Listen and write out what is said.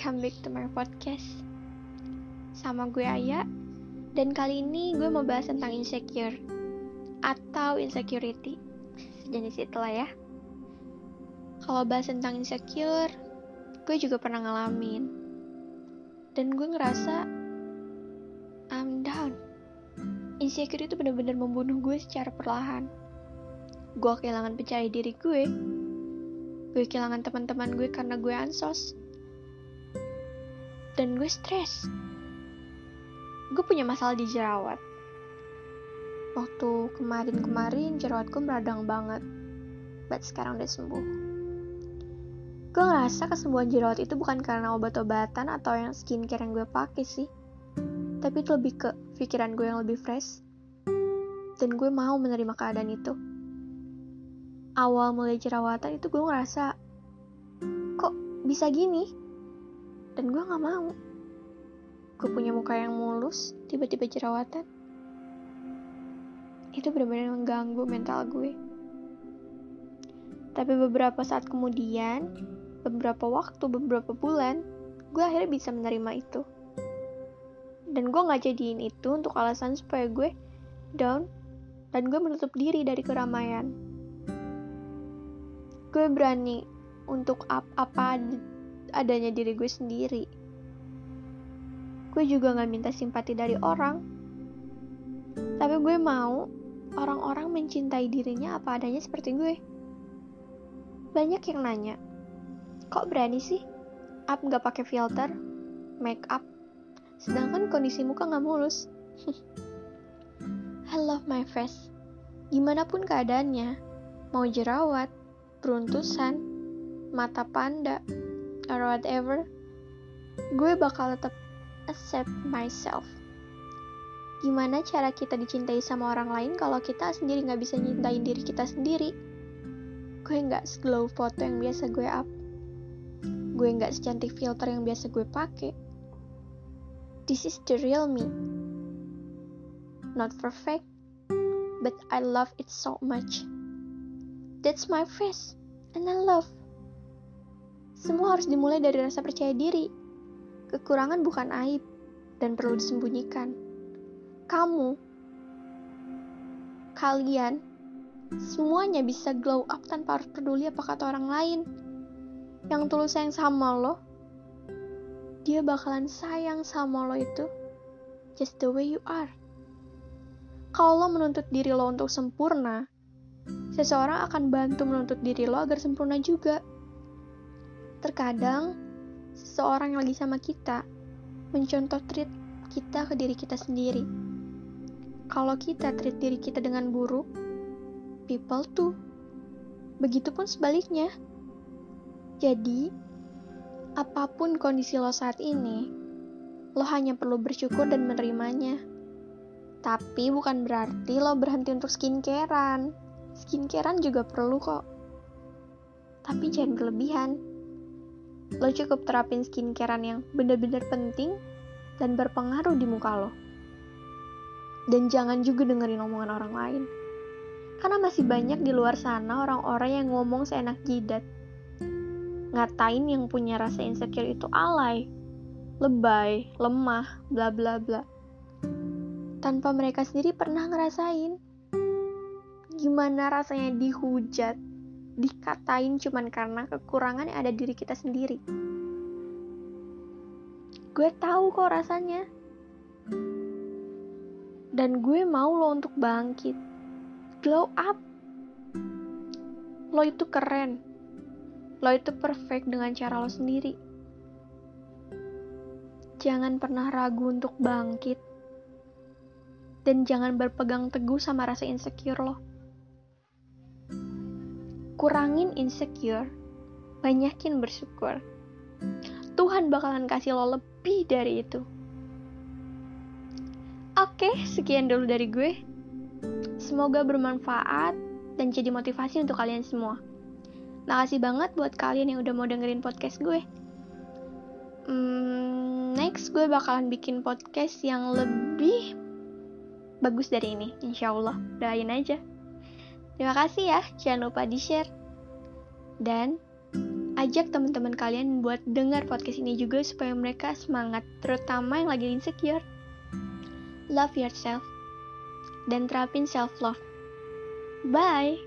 welcome back to my podcast Sama gue Aya. Dan kali ini gue mau bahas tentang insecure Atau insecurity. Sejenis itulah ya. Kalau bahas tentang insecure Gue juga pernah ngalamin. Dan gue ngerasa I'm down. Insecure itu benar-benar membunuh gue secara perlahan. Gue kehilangan percaya diri gue. Gue kehilangan teman-teman gue karena gue ansos dan gue stres. Gue punya masalah di jerawat. Waktu kemarin-kemarin jerawatku meradang banget. But sekarang udah sembuh. Gue ngerasa kesembuhan jerawat itu bukan karena obat-obatan atau yang skincare yang gue pakai sih. Tapi itu lebih ke pikiran gue yang lebih fresh. Dan gue mau menerima keadaan itu. Awal mulai jerawatan itu gue ngerasa kok bisa gini dan gue gak mau. Gue punya muka yang mulus tiba-tiba jerawatan. Itu benar-benar mengganggu mental gue. Tapi beberapa saat kemudian beberapa waktu beberapa bulan gue akhirnya bisa menerima itu. Dan gue gak jadiin itu untuk alasan supaya gue down dan gue menutup diri dari keramaian. Gue berani untuk ap apa adanya diri gue sendiri. Gue juga gak minta simpati dari orang. Tapi gue mau orang-orang mencintai dirinya apa adanya seperti gue. Banyak yang nanya kok berani sih? Up gak pakai filter? Make up? Sedangkan kondisi muka gak mulus. I love my face. Gimana pun keadaannya mau jerawat peruntusan, mata panda, or whatever, gue bakal tetap accept myself. Gimana cara kita dicintai sama orang lain kalau kita sendiri nggak bisa nyintain diri kita sendiri? Gue nggak glow foto yang biasa gue up. Gue nggak secantik filter yang biasa gue pakai. This is the real me. Not perfect, but I love it so much. That's my face, and I love. Semua harus dimulai dari rasa percaya diri. Kekurangan bukan aib dan perlu disembunyikan. Kamu, kalian, semuanya bisa glow up tanpa harus peduli apa kata orang lain. Yang tulus sayang sama lo, dia bakalan sayang sama lo itu just the way you are. Kalau lo menuntut diri lo untuk sempurna, seseorang akan bantu menuntut diri lo agar sempurna juga. Terkadang, seseorang yang lagi sama kita mencontoh treat kita ke diri kita sendiri. Kalau kita treat diri kita dengan buruk, people too. Begitupun sebaliknya. Jadi, apa pun kondisi lo saat ini, lo hanya perlu bersyukur dan menerimanya. Tapi bukan berarti lo berhenti untuk skincarean skincarean juga perlu kok. Tapi jangan kelebihan. Lo cukup terapin skincarean yang bener-bener penting dan berpengaruh di muka lo. Dan jangan juga dengerin omongan orang lain. Karena masih banyak di luar sana orang-orang yang ngomong seenak jidat. Ngatain yang punya rasa insecure itu alay, lebay, lemah, bla bla bla. Tanpa mereka sendiri pernah ngerasain gimana rasanya dihujat, dikatain cuman karena kekurangan yang ada diri kita sendiri. Gue tahu kok rasanya. Dan gue mau lo untuk bangkit. Glow up. Lo itu keren. Lo itu perfect dengan cara lo sendiri. Jangan pernah ragu untuk bangkit. Dan jangan berpegang teguh sama rasa insecure lo kurangin insecure, banyakin bersyukur. Tuhan bakalan kasih lo lebih dari itu. Oke, sekian dulu dari gue. Semoga bermanfaat dan jadi motivasi untuk kalian semua. Makasih banget buat kalian yang udah mau dengerin podcast gue. Hmm, next gue bakalan bikin podcast yang lebih bagus dari ini, insya Allah. Doain aja. Terima kasih ya, jangan lupa di-share. Dan ajak teman-teman kalian buat dengar podcast ini juga supaya mereka semangat, terutama yang lagi insecure. Love yourself dan terapin self love. Bye.